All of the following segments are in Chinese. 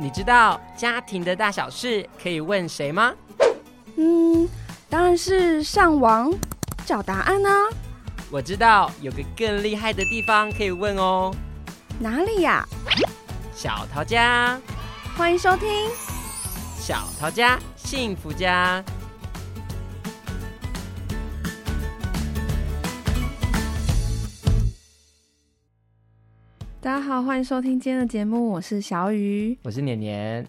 你知道家庭的大小事可以问谁吗？嗯，当然是上网找答案啊。我知道有个更厉害的地方可以问哦。哪里呀？小桃家，欢迎收听小桃家幸福家。好，欢迎收听今天的节目，我是小雨，我是年年。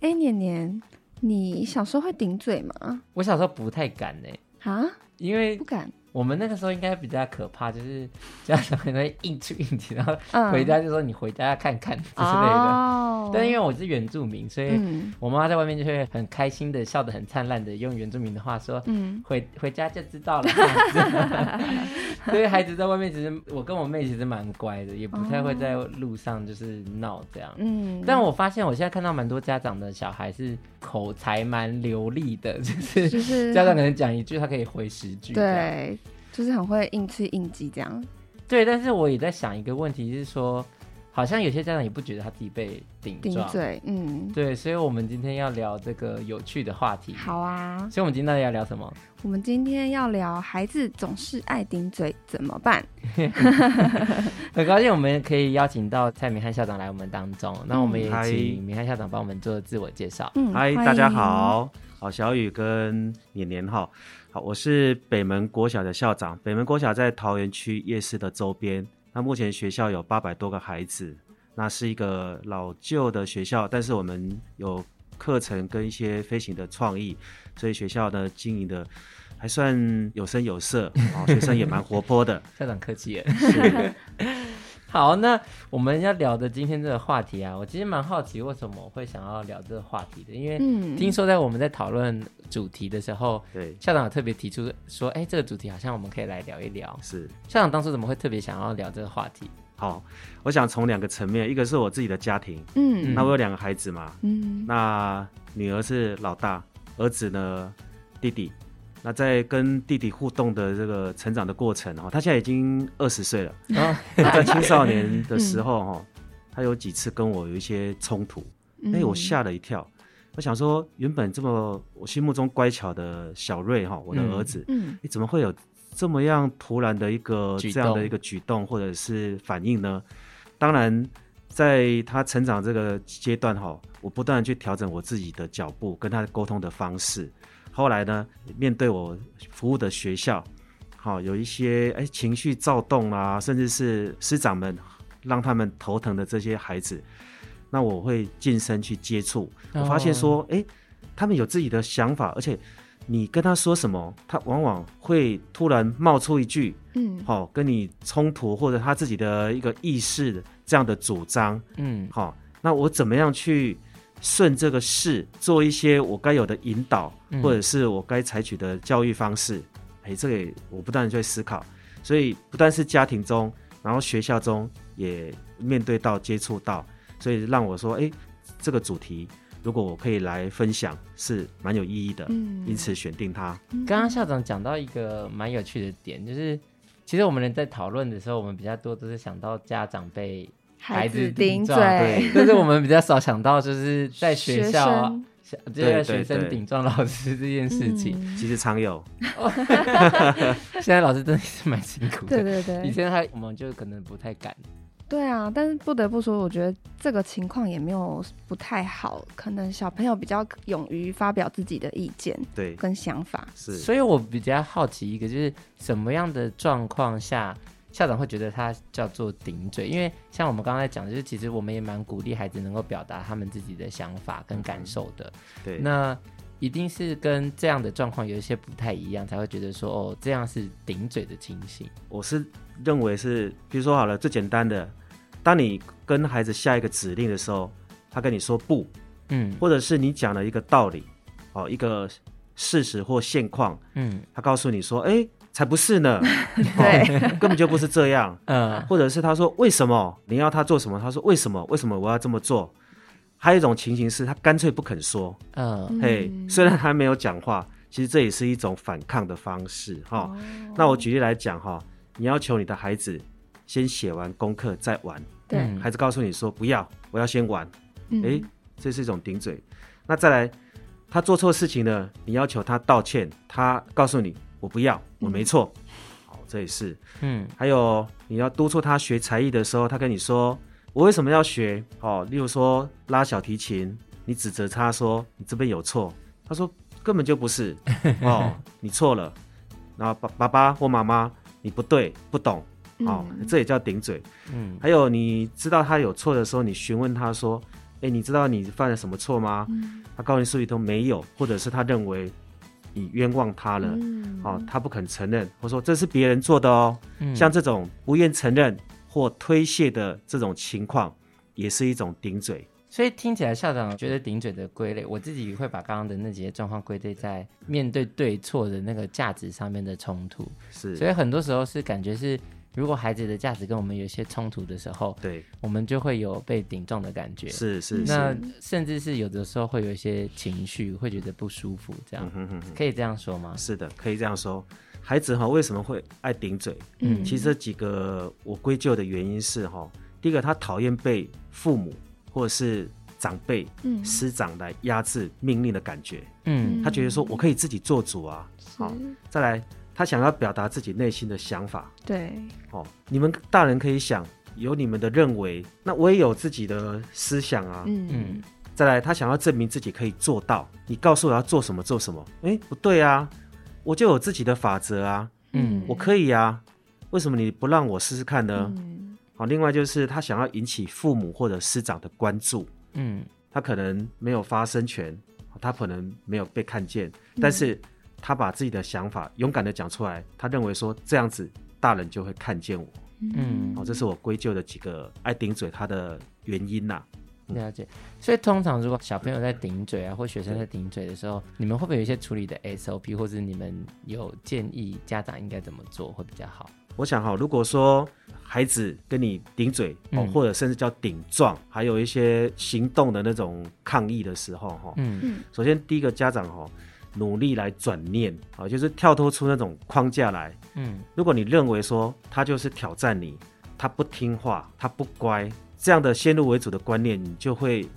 哎，年年，你小时候会顶嘴吗？我小时候不太敢呢。啊？因为不敢。我们那个时候应该比较可怕，就是 家长可能会应出应急，然后回家就说你回家看看之类的。哦、但是因为我是原住民，所以我妈妈在外面就会很开心的笑得很灿烂的用原住民的话说：“嗯，回回家就知道了。” 所以孩子在外面其实我跟我妹其实蛮乖的，也不太会在路上就是闹这样。嗯，但我发现我现在看到蛮多家长的小孩是口才蛮流利的，就是就是家长可能讲一句，他可以回十句。对。就是很会应吃应激这样，对。但是我也在想一个问题，是说，好像有些家长也不觉得他自己被顶撞，对，嗯，对。所以，我们今天要聊这个有趣的话题。好啊。所以，我们今天到底要聊什么？我们今天要聊孩子总是爱顶嘴怎么办？很高兴我们可以邀请到蔡明翰校长来我们当中。嗯、那我们也请明翰校长帮我们做自我介绍。嗯，嗨，大家好，好，小雨跟年年好。好，我是北门国小的校长。北门国小在桃园区夜市的周边。那目前学校有八百多个孩子，那是一个老旧的学校，但是我们有课程跟一些飞行的创意，所以学校呢经营的还算有声有色，哦，学生也蛮活泼的。校长客气了。好，那我们要聊的今天这个话题啊，我其实蛮好奇为什么我会想要聊这个话题的，因为听说在我们在讨论主题的时候，对、嗯、校长有特别提出说，哎，这个主题好像我们可以来聊一聊。是校长当初怎么会特别想要聊这个话题？好，我想从两个层面，一个是我自己的家庭，嗯，那我有两个孩子嘛，嗯，那女儿是老大，儿子呢弟弟。那在跟弟弟互动的这个成长的过程哈，他现在已经二十岁了。在青少年的时候哈，他有几次跟我有一些冲突，哎，我吓了一跳。我想说，原本这么我心目中乖巧的小瑞哈，我的儿子，嗯，你怎么会有这么样突然的一个这样的一个举动或者是反应呢？当然，在他成长这个阶段哈，我不断去调整我自己的脚步，跟他沟通的方式。后来呢，面对我服务的学校，好有一些哎情绪躁动啊，甚至是师长们让他们头疼的这些孩子，那我会近身去接触，我发现说，哎，他们有自己的想法，而且你跟他说什么，他往往会突然冒出一句，嗯，好跟你冲突或者他自己的一个意识这样的主张，嗯，好，那我怎么样去？顺这个势做一些我该有的引导，或者是我该采取的教育方式。哎、嗯，这个我不断的在思考，所以不但是家庭中，然后学校中也面对到接触到，所以让我说，哎，这个主题如果我可以来分享，是蛮有意义的。嗯，因此选定它。刚刚校长讲到一个蛮有趣的点，就是其实我们人在讨论的时候，我们比较多都是想到家长被。孩子顶嘴，对，但是我们比较少想到，就是在学校，这个学生顶撞老师这件事情，其实常有。现在老师真的是蛮辛苦的，对对对，以前他我们就可能不太敢。对啊，但是不得不说，我觉得这个情况也没有不太好，可能小朋友比较勇于发表自己的意见，对，跟想法。是。所以我比较好奇一个，就是什么样的状况下，校长会觉得他叫做顶嘴，因为像我们刚才讲的，就是其实我们也蛮鼓励孩子能够表达他们自己的想法跟感受的。对，那一定是跟这样的状况有一些不太一样，才会觉得说哦，这样是顶嘴的情形。我是认为是，比如说好了，最简单的，当你跟孩子下一个指令的时候，他跟你说不，嗯，或者是你讲了一个道理，哦，一个事实或现况，嗯，他告诉你说，哎。才不是呢，对、哦，根本就不是这样。嗯，或者是他说为什么你要他做什么？他说为什么？为什么我要这么做？还有一种情形是他干脆不肯说。嗯，嘿，虽然他没有讲话，其实这也是一种反抗的方式。哈、哦，哦、那我举例来讲哈，你要求你的孩子先写完功课再玩。对，孩子告诉你说不要，我要先玩。哎、嗯，这是一种顶嘴。那再来，他做错事情了，你要求他道歉，他告诉你我不要，我没错，嗯、好，这也是。嗯，还有你要督促他学才艺的时候，他跟你说我为什么要学？哦，例如说拉小提琴，你指责他说你这边有错，他说根本就不是，哦，你错了。然后爸爸爸或妈妈，你不对，不懂。哦，这也叫顶嘴。嗯，还有你知道他有错的时候，你询问他说：“哎，你知道你犯了什么错吗？”嗯、他告诉你说：“都没有。”或者是他认为你冤枉他了，嗯、哦，他不肯承认，或说这是别人做的哦。嗯、像这种不愿承认或推卸的这种情况，也是一种顶嘴。所以听起来，校长觉得顶嘴的归类，我自己会把刚刚的那几些状况归类在面对对错的那个价值上面的冲突。是，所以很多时候是感觉是。如果孩子的价值跟我们有一些冲突的时候，对，我们就会有被顶撞的感觉。是是是，那甚至是有的时候会有一些情绪，会觉得不舒服，这样，嗯、哼哼哼可以这样说吗？是的，可以这样说。孩子哈为什么会爱顶嘴？嗯，其实这几个我归咎的原因是哈，第一个他讨厌被父母或者是长辈、嗯、师长来压制命令的感觉。嗯，他觉得说我可以自己做主啊。好，再来。他想要表达自己内心的想法，对，哦，你们大人可以想，有你们的认为，那我也有自己的思想啊，嗯。嗯。再来，他想要证明自己可以做到，你告诉我要做什么做什么，哎，不对啊，我就有自己的法则啊，嗯，我可以啊，为什么你不让我试试看呢？嗯，好，另外就是他想要引起父母或者师长的关注，嗯，他可能没有发声权，他可能没有被看见，但是。他把自己的想法勇敢的讲出来，他认为说这样子大人就会看见我，嗯，哦，这是我归咎的几个爱顶嘴他的原因呐、啊。了解。所以通常如果小朋友在顶嘴啊，或学生在顶嘴的时候，你们会不会有一些处理的 SOP，或者你们有建议家长应该怎么做会比较好？我想哈，如果说孩子跟你顶嘴哦，嗯、或者甚至叫顶撞，还有一些行动的那种抗议的时候哈，嗯嗯，首先第一个家长哈。努力来转念啊，就是跳脱出那种框架来。嗯，如果你认为说他就是挑战你，他不听话，他不乖，这样的先入为主的观念，你就会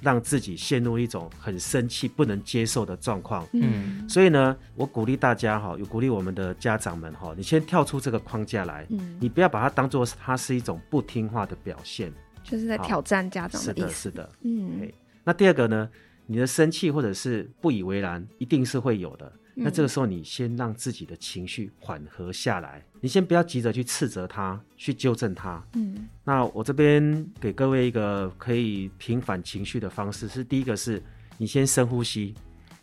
让自己陷入一种很生气、不能接受的状况。嗯，所以呢，我鼓励大家哈，有鼓励我们的家长们哈，你先跳出这个框架来，嗯，你不要把它当做它是一种不听话的表现，就是在挑战家长的意思。是的，是的，嗯。那第二个呢？你的生气或者是不以为然，一定是会有的。嗯、那这个时候，你先让自己的情绪缓和下来，你先不要急着去斥责他，去纠正他。嗯，那我这边给各位一个可以平反情绪的方式是：第一个是，你先深呼吸。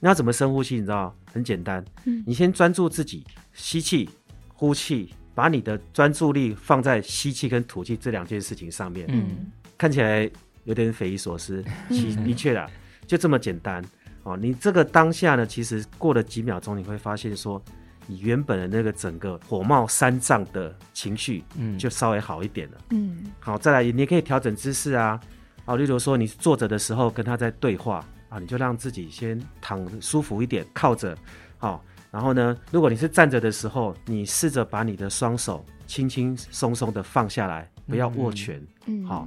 那要怎么深呼吸？你知道，很简单。嗯，你先专注自己吸气、呼气，把你的专注力放在吸气跟吐气这两件事情上面。嗯，看起来有点匪夷所思，其的确啦。就这么简单。哦！你这个当下呢，其实过了几秒钟，你会发现说，你原本的那个整个火冒三丈的情绪，嗯，就稍微好一点了，嗯。好，再来，你可以调整姿势啊，啊，例如说你坐着的时候跟他在对话啊，你就让自己先躺舒服一点，靠着，好，然后呢，如果你是站着的时候，你试着把你的双手轻轻松松的放下来，不要握拳，嗯，好，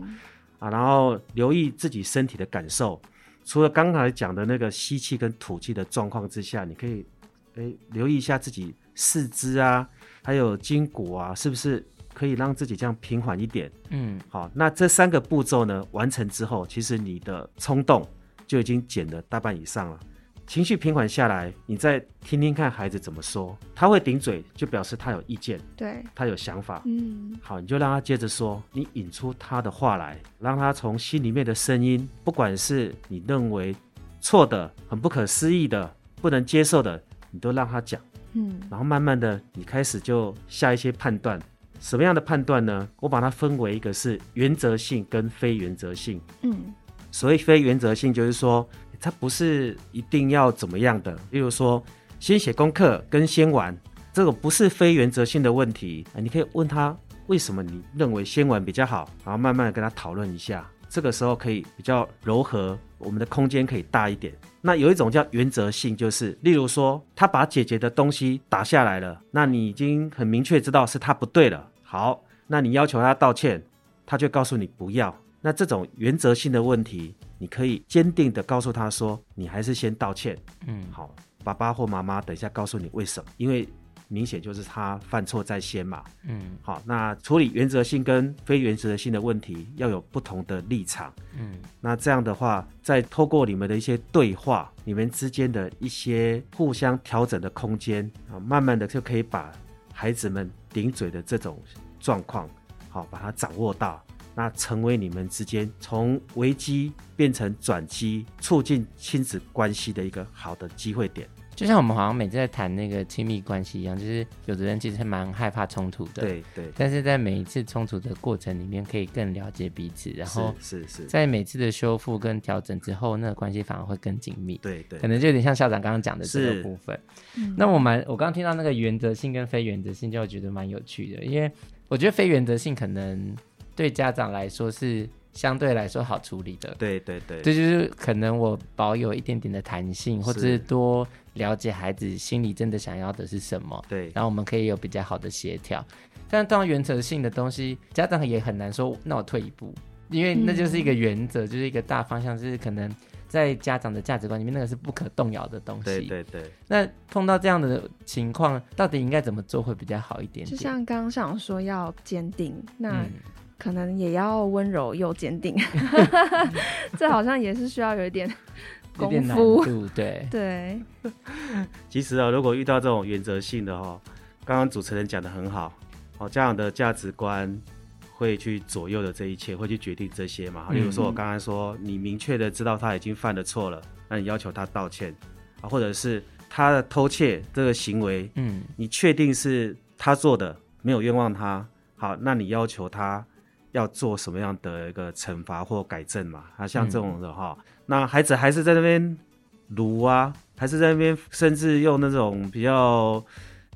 啊，然后留意自己身体的感受。除了刚才讲的那个吸气跟吐气的状况之下，你可以诶留意一下自己四肢啊，还有筋骨啊，是不是可以让自己这样平缓一点？嗯，好，那这三个步骤呢完成之后，其实你的冲动就已经减了大半以上了。情绪平缓下来，你再听听看孩子怎么说。他会顶嘴，就表示他有意见，对，他有想法。嗯，好，你就让他接着说，你引出他的话来，让他从心里面的声音，不管是你认为错的、很不可思议的、不能接受的，你都让他讲。嗯，然后慢慢的，你开始就下一些判断。什么样的判断呢？我把它分为一个是原则性跟非原则性。嗯，所谓非原则性，就是说。他不是一定要怎么样的，例如说先写功课跟先玩，这个不是非原则性的问题啊。你可以问他为什么你认为先玩比较好，然后慢慢的跟他讨论一下。这个时候可以比较柔和，我们的空间可以大一点。那有一种叫原则性，就是例如说他把姐姐的东西打下来了，那你已经很明确知道是他不对了。好，那你要求他道歉，他就告诉你不要。那这种原则性的问题，你可以坚定的告诉他说，你还是先道歉。嗯，好，爸爸或妈妈等一下告诉你为什么，因为。明显就是他犯错在先嘛，嗯，好，那处理原则性跟非原则性的问题要有不同的立场，嗯，那这样的话，再透过你们的一些对话，你们之间的一些互相调整的空间啊，慢慢的就可以把孩子们顶嘴的这种状况，好，把它掌握到，那成为你们之间从危机变成转机，促进亲子关系的一个好的机会点。就像我们好像每次在谈那个亲密关系一样，就是有的人其实蛮害怕冲突的，对对。但是在每一次冲突的过程里面，可以更了解彼此，然后是是，在每次的修复跟调整之后，那个关系反而会更紧密，对对。可能就有点像校长刚刚讲的这个部分。那我们我刚刚听到那个原则性跟非原则性，就觉得蛮有趣的，因为我觉得非原则性可能对家长来说是。相对来说好处理的，对对对，这就是可能我保有一点点的弹性，或者是多了解孩子心里真的想要的是什么，对，然后我们可以有比较好的协调。但当原则性的东西，家长也很难说，那我退一步，因为那就是一个原则，嗯、就是一个大方向，就是可能在家长的价值观里面，那个是不可动摇的东西。对对对。那碰到这样的情况，到底应该怎么做会比较好一点点？就像刚刚想说要坚定，那。嗯可能也要温柔又坚定，这好像也是需要有一点功夫，对对。其实啊，如果遇到这种原则性的哦，刚刚主持人讲的很好，哦，家长的价值观会去左右的这一切，会去决定这些嘛。例如说，我刚刚说，你明确的知道他已经犯了错了，那你要求他道歉啊，或者是他的偷窃这个行为，嗯，你确定是他做的，没有冤枉他，好，那你要求他。要做什么样的一个惩罚或改正嘛？啊，像这种的话，嗯、那孩子还是在那边撸啊，还是在那边，甚至用那种比较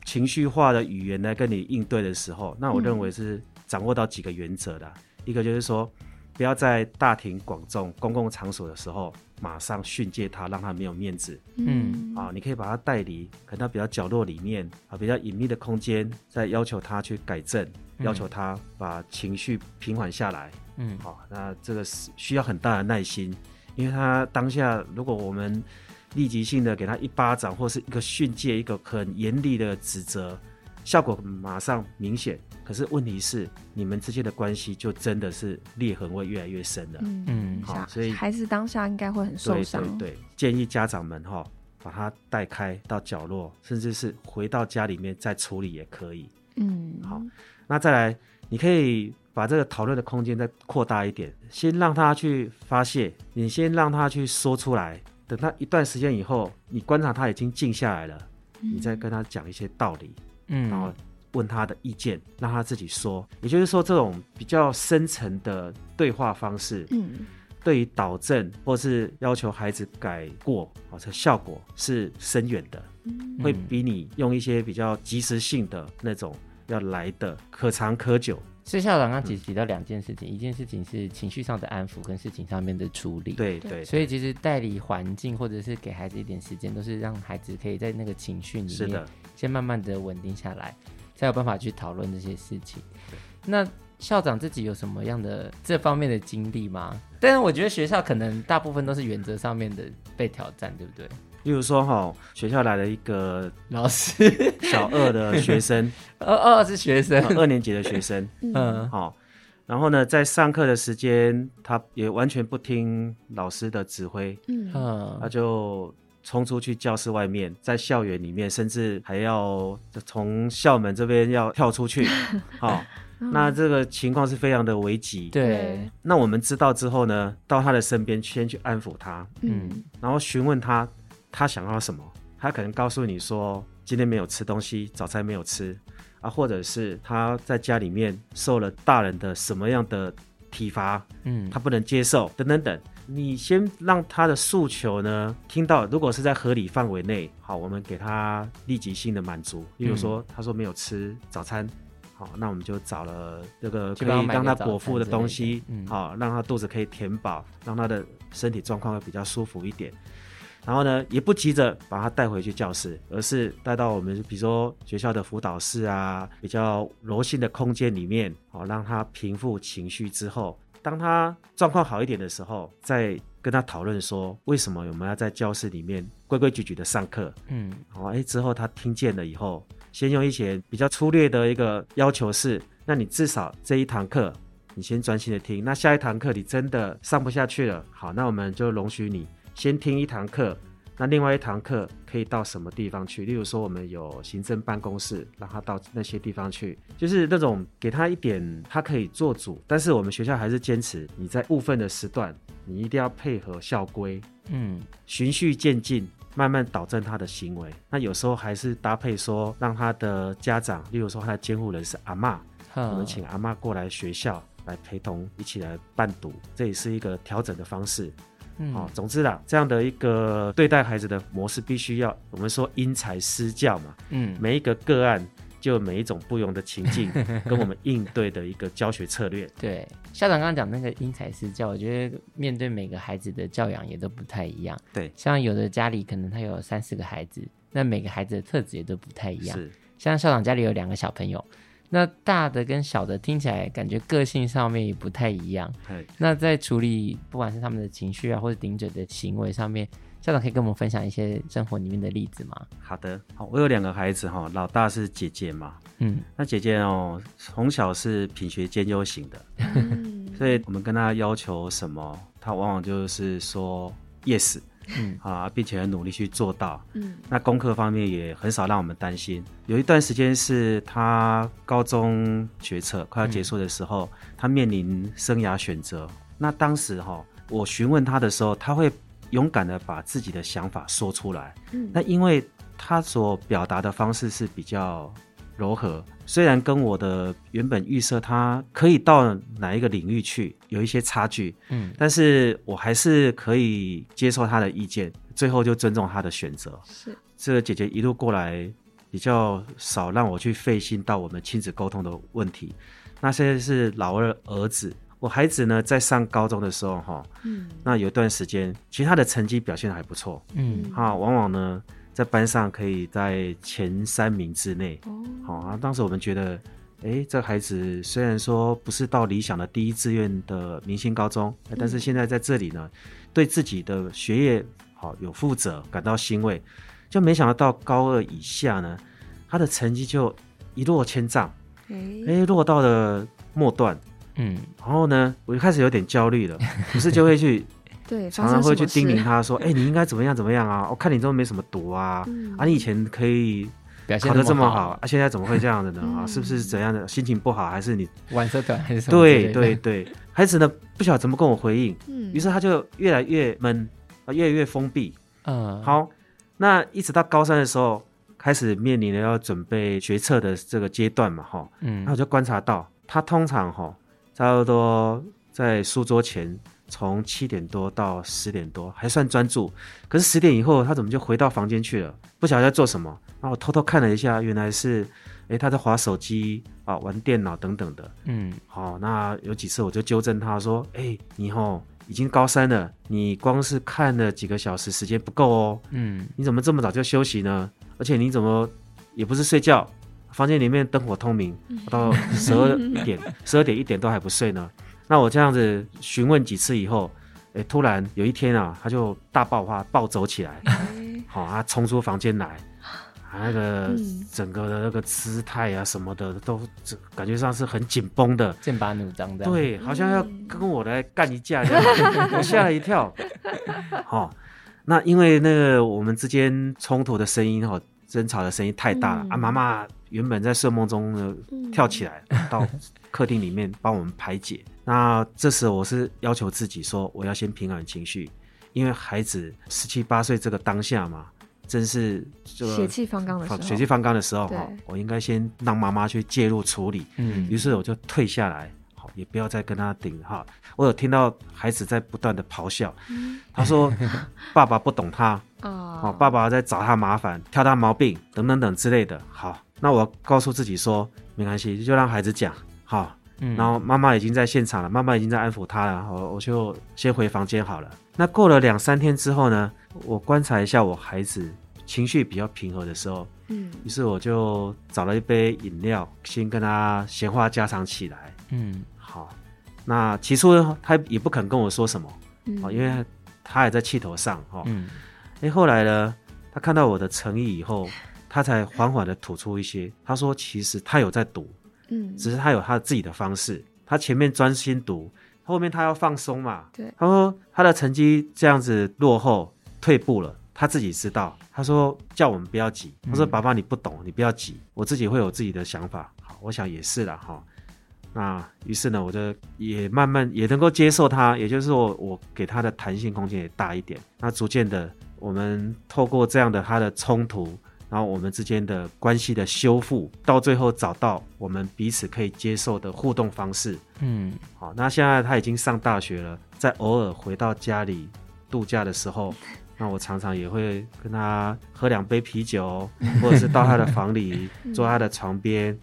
情绪化的语言来跟你应对的时候，那我认为是掌握到几个原则的。嗯、一个就是说，不要在大庭广众、公共场所的时候马上训诫他，让他没有面子。嗯，啊，你可以把他带离，可能他比较角落里面啊，比较隐秘的空间，再要求他去改正。要求他把情绪平缓下来，嗯，好，那这个是需要很大的耐心，因为他当下如果我们立即性的给他一巴掌，或是一个训诫，一个很严厉的指责，效果马上明显。可是问题是，你们之间的关系就真的是裂痕会越来越深了，嗯，好，所以孩子当下应该会很受伤。对，对，对，建议家长们哈，把他带开到角落，甚至是回到家里面再处理也可以，嗯，好。那再来，你可以把这个讨论的空间再扩大一点，先让他去发泄，你先让他去说出来，等他一段时间以后，你观察他已经静下来了，你再跟他讲一些道理，嗯，然后问他的意见，让他自己说。也就是说，这种比较深层的对话方式，嗯，对于导正或是要求孩子改过，哦，这效果是深远的，会比你用一些比较及时性的那种。要来的可长可久。是校长刚提提到两件事情，嗯、一件事情是情绪上的安抚，跟事情上面的处理。对对，对。所以其实代理环境，或者是给孩子一点时间，都是让孩子可以在那个情绪里面，先慢慢的稳定下来，才有办法去讨论这些事情。那校长自己有什么样的这方面的经历吗？但是我觉得学校可能大部分都是原则上面的被挑战，对不对？例如说哈，学校来了一个老师，小二的学生，二二是学生，二年级的学生，嗯，好，然后呢，在上课的时间，他也完全不听老师的指挥，嗯，他就冲出去教室外面，在校园里面，甚至还要从校门这边要跳出去，好，那这个情况是非常的危急，对，那我们知道之后呢，到他的身边先去安抚他，嗯，然后询问他。他想要什么？他可能告诉你说，今天没有吃东西，早餐没有吃啊，或者是他在家里面受了大人的什么样的体罚，嗯，他不能接受，等等等。你先让他的诉求呢听到，如果是在合理范围内，好，我们给他立即性的满足。例如说，他说没有吃早餐，好，那我们就找了这个可以让他果腹的东西，好，让他肚子可以填饱，让他的身体状况会比较舒服一点。然后呢，也不急着把他带回去教室，而是带到我们比如说学校的辅导室啊，比较柔性的空间里面，好让他平复情绪之后，当他状况好一点的时候，再跟他讨论说为什么我们要在教室里面规规矩矩的上课。嗯，好，哎，之后他听见了以后，先用一些比较粗略的一个要求是，那你至少这一堂课你先专心的听，那下一堂课你真的上不下去了，好，那我们就容许你先听一堂课。那另外一堂课可以到什么地方去？例如说，我们有行政办公室，让他到那些地方去，就是那种给他一点，他可以做主。但是我们学校还是坚持，你在部分的时段，你一定要配合校规，嗯，循序渐进，慢慢导正他的行为。那有时候还是搭配说，让他的家长，例如说他的监护人是阿嬷，我们请阿嬷过来学校来陪同一起来伴读，这也是一个调整的方式。嗯，好，总之啦，这样的一个对待孩子的模式，必须要我们说因材施教嘛。嗯，每一个个案就每一种不同的情境，跟我们应对的一个教学策略。对，校长刚刚讲那个因材施教，我觉得面对每个孩子的教养也都不太一样。对，像有的家里可能他有三四个孩子，那每个孩子的特质也都不太一样。是，像校长家里有两个小朋友。那大的跟小的听起来感觉个性上面也不太一样。对。那在处理不管是他们的情绪啊，或者顶嘴的行为上面，校长可以跟我们分享一些生活里面的例子吗？好的，好，我有两个孩子哈，老大是姐姐嘛，嗯，那姐姐哦，从小是品学兼优型的，嗯，所以我们跟她要求什么，她往往就是说 yes。嗯啊，并且很努力去做到。嗯，那功课方面也很少让我们担心。有一段时间是他高中学测快要结束的时候，嗯、他面临生涯选择。那当时哈、哦，我询问他的时候，他会勇敢的把自己的想法说出来。嗯，那因为他所表达的方式是比较柔和。虽然跟我的原本预设他可以到哪一个领域去有一些差距，嗯，但是我还是可以接受他的意见，最后就尊重他的选择。是这个姐姐一路过来比较少让我去费心到我们亲子沟通的问题。那现在是老二儿子，我孩子呢在上高中的时候哈，嗯，那有一段时间其实他的成绩表现还不错，嗯，哈，往往呢。在班上可以在前三名之内，好啊。当时我们觉得，哎，这孩子虽然说不是到理想的第一志愿的明星高中，但是现在在这里呢，对自己的学业好有负责，感到欣慰。就没想到到高二以下呢，他的成绩就一落千丈，哎，落到了末段，嗯，然后呢，我就开始有点焦虑了，于是就会去。对，常常会去叮咛他说：“哎、欸，你应该怎么样怎么样啊？我看你都没什么读啊，嗯、啊，你以前可以考得这么好，啊，现在怎么会这样的呢？啊，嗯、是不是怎样的心情不好，还是你 玩色短还是什么？对对对，孩子呢不晓得怎么跟我回应，嗯，于是他就越来越闷，啊，越来越封闭，嗯，好，那一直到高三的时候，开始面临了要准备学测的这个阶段嘛，哈，嗯，那我就观察到他通常哈，差不多在书桌前。从七点多到十点多还算专注，可是十点以后他怎么就回到房间去了？不晓得在做什么。然后我偷偷看了一下，原来是，诶，他在划手机啊，玩电脑等等的。嗯，好，那有几次我就纠正他说，诶，你吼已经高三了，你光是看了几个小时时间不够哦。嗯，你怎么这么早就休息呢？而且你怎么也不是睡觉，房间里面灯火通明，到十二点、十二点一点都还不睡呢？那我这样子询问几次以后，哎、欸，突然有一天啊，他就大爆发，暴走起来，好、欸，他冲出房间来，那个整个的那个姿态啊什么的，都感觉上是很紧绷的，剑拔弩张的，对，好像要跟我来干一架这样，我吓了一跳。好，那因为那个我们之间冲突的声音哈，争吵的声音太大了、嗯、啊，妈妈原本在睡梦中呢跳起来到客厅里面帮我们排解。那这时候我是要求自己说，我要先平衡情绪，因为孩子十七八岁这个当下嘛，真是这个血气方刚的时候，血气方刚的时候哈，我应该先让妈妈去介入处理。嗯，于是我就退下来，好，也不要再跟他顶哈。我有听到孩子在不断的咆哮，嗯、他说 爸爸不懂他，哦，爸爸在找他麻烦，挑他毛病等等等之类的。好，那我告诉自己说，没关系，就让孩子讲，好。嗯，然后妈妈已经在现场了，妈妈已经在安抚他了，我我就先回房间好了。那过了两三天之后呢，我观察一下我孩子情绪比较平和的时候，嗯，于是我就找了一杯饮料，先跟他闲话家常起来。嗯，好，那起初他也不肯跟我说什么，嗯，因为他也在气头上，哈，嗯，哎，后来呢，他看到我的诚意以后，他才缓缓的吐出一些，他说其实他有在读，嗯，只是他有他自己的方式，他前面专心读，后面他要放松嘛，对，他说他的成绩这样子落后退步了，他自己知道，他说叫我们不要急，他说爸爸你不懂，你不要急，我自己会有自己的想法，好，我想也是了，哈。那于是呢，我就也慢慢也能够接受他，也就是说，我给他的弹性空间也大一点。那逐渐的，我们透过这样的他的冲突，然后我们之间的关系的修复，到最后找到我们彼此可以接受的互动方式。嗯，好，那现在他已经上大学了，在偶尔回到家里度假的时候，那我常常也会跟他喝两杯啤酒，或者是到他的房里 坐他的床边。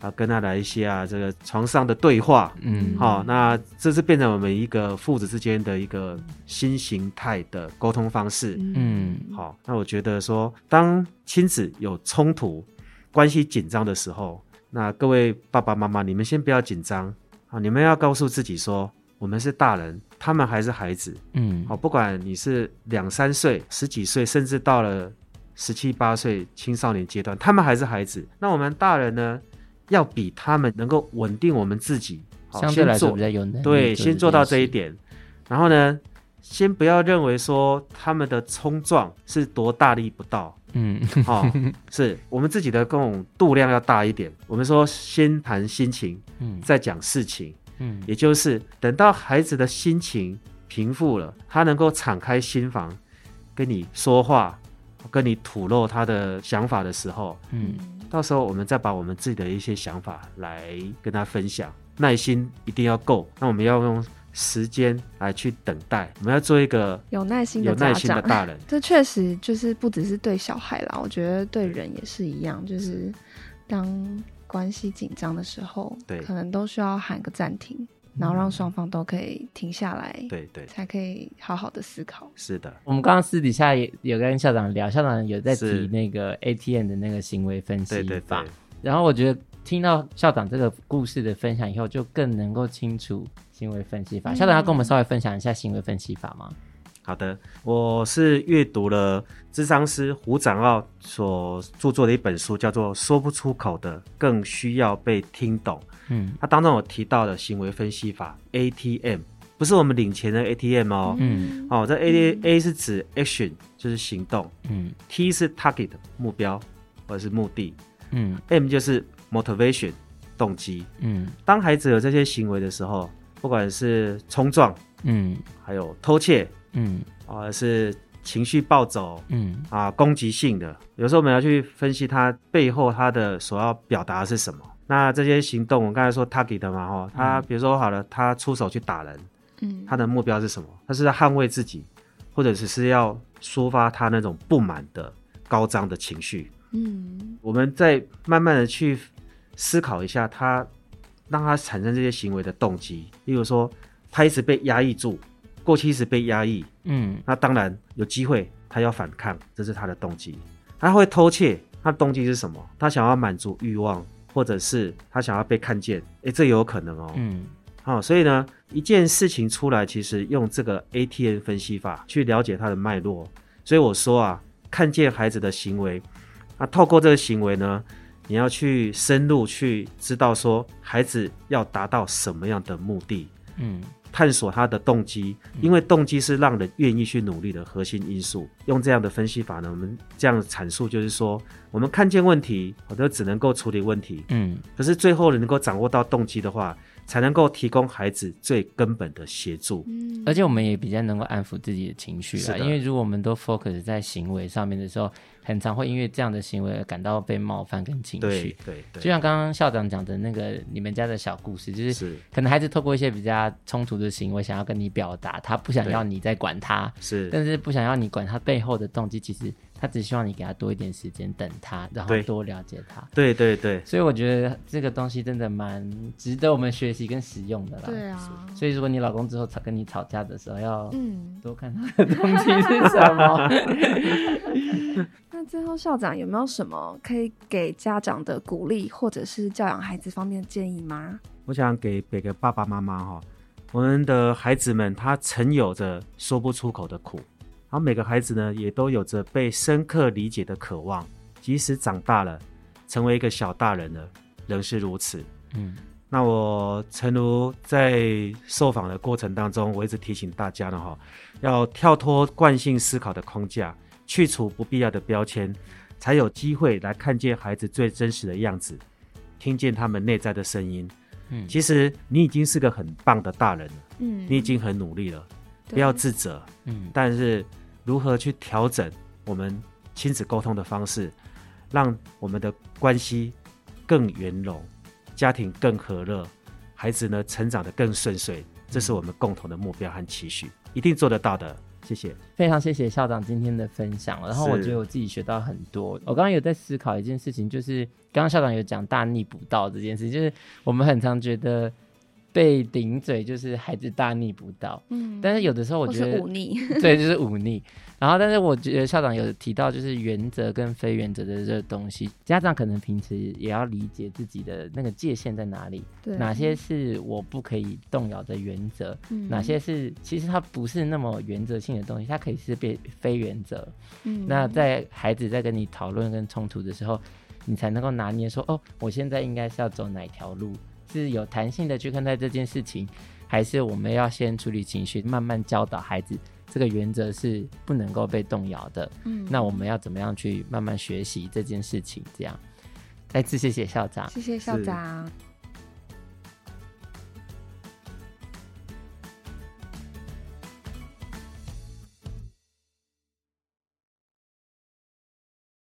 啊，跟他来一些啊，这个床上的对话，嗯，好，那这是变成我们一个父子之间的一个新形态的沟通方式，嗯，好，那我觉得说，当亲子有冲突、关系紧张的时候，那各位爸爸妈妈，你们先不要紧张啊，你们要告诉自己说，我们是大人，他们还是孩子，嗯，好，不管你是两三岁、十几岁，甚至到了十七八岁青少年阶段，他们还是孩子，那我们大人呢？要比他们能够稳定我们自己，相对来说比较有能力。对，先做到这一点。然后呢，先不要认为说他们的冲撞是多大力不到，嗯，好、哦，是我们自己的这种度量要大一点。我们说先谈心情，嗯，再讲事情，嗯，也就是等到孩子的心情平复了，他能够敞开心房跟你说话，跟你吐露他的想法的时候，嗯。到时候我们再把我们自己的一些想法来跟他分享，耐心一定要够。那我们要用时间来去等待，我们要做一个有耐心的有耐心的大人。这确实就是不只是对小孩啦，我觉得对人也是一样，就是当关系紧张的时候，对，可能都需要喊个暂停。然后让双方都可以停下来，对对，才可以好好的思考。是的，我们刚刚私底下也有跟校长聊，校长有在提那个 ATM 的那个行为分析法。对对对。然后我觉得听到校长这个故事的分享以后，就更能够清楚行为分析法。嗯、校长要跟我们稍微分享一下行为分析法吗？好的，我是阅读了咨商师胡展奥所著作的一本书，叫做《说不出口的更需要被听懂》。嗯，他当中有提到的行为分析法 ATM，不是我们领钱的 ATM 哦。嗯，哦，这 A、嗯、A 是指 action，就是行动。嗯，T 是 target 目标或者是目的。嗯，M 就是 motivation 动机。嗯，当孩子有这些行为的时候，不管是冲撞，嗯，还有偷窃，嗯，或者是情绪暴走，嗯。啊，攻击性的，有时候我们要去分析他背后他的所要表达的是什么。那这些行动，我刚才说 target 的嘛，哈，他比如说好了，他出手去打人，嗯，他的目标是什么？他是在捍卫自己，或者只是要抒发他那种不满的高涨的情绪，嗯，我们再慢慢的去思考一下，他让他产生这些行为的动机，例如说他一直被压抑住，过去一直被压抑，嗯，那当然有机会他要反抗，这是他的动机。他会偷窃，他的动机是什么？他想要满足欲望。或者是他想要被看见，诶，这有可能哦。嗯，好、哦，所以呢，一件事情出来，其实用这个 ATN 分析法去了解它的脉络。所以我说啊，看见孩子的行为，啊，透过这个行为呢，你要去深入去知道说孩子要达到什么样的目的。嗯。探索他的动机，因为动机是让人愿意去努力的核心因素。用这样的分析法呢，我们这样阐述就是说，我们看见问题，我都只能够处理问题。嗯，可是最后能够掌握到动机的话，才能够提供孩子最根本的协助。嗯，而且我们也比较能够安抚自己的情绪啊，因为如果我们都 focus 在行为上面的时候。很常会因为这样的行为而感到被冒犯跟情绪，对对，对，就像刚刚校长讲的那个你们家的小故事，就是可能孩子透过一些比较冲突的行为，想要跟你表达他不想要你再管他，是，但是不想要你管他背后的动机，其实。他只希望你给他多一点时间等他，然后多了解他。对对对，所以我觉得这个东西真的蛮值得我们学习跟使用的啦。对啊，所以如果你老公之后吵跟你吵架的时候，要多看他的动机是什么。那最后校长有没有什么可以给家长的鼓励，或者是教养孩子方面的建议吗？我想给每个爸爸妈妈哈，我们的孩子们他曾有着说不出口的苦，然后每个孩子呢也都有着被深刻理解的渴望，即使长大了，成为一个小大人了，仍是如此。嗯，那我诚如在受访的过程当中，我一直提醒大家呢，哈，要跳脱惯性思考的框架，去除不必要的标签，才有机会来看见孩子最真实的样子，听见他们内在的声音。嗯，其实你已经是个很棒的大人了。嗯，你已经很努力了，不要自责。嗯，但是如何去调整我们亲子沟通的方式，让我们的关系更圆融，家庭更和乐，孩子呢成长的更顺遂，这是我们共同的目标和期许，一定做得到的。谢谢，非常谢谢校长今天的分享。然后我觉得我自己学到很多。我刚刚有在思考一件事情，就是刚刚校长有讲大逆不道这件事，就是我们很常觉得。被顶嘴就是孩子大逆不道，嗯，但是有的时候我觉得忤逆，对，就是忤逆。然后，但是我觉得校长有提到就是原则跟非原则的这个东西，家长可能平时也要理解自己的那个界限在哪里，对，哪些是我不可以动摇的原则，嗯，哪些是其实它不是那么原则性的东西，它可以是被非原则。嗯，那在孩子在跟你讨论跟冲突的时候，你才能够拿捏说，哦，我现在应该是要走哪条路。是有弹性的去看待这件事情，还是我们要先处理情绪，慢慢教导孩子这个原则是不能够被动摇的。嗯，那我们要怎么样去慢慢学习这件事情？这样，再次谢谢校长，谢谢校长。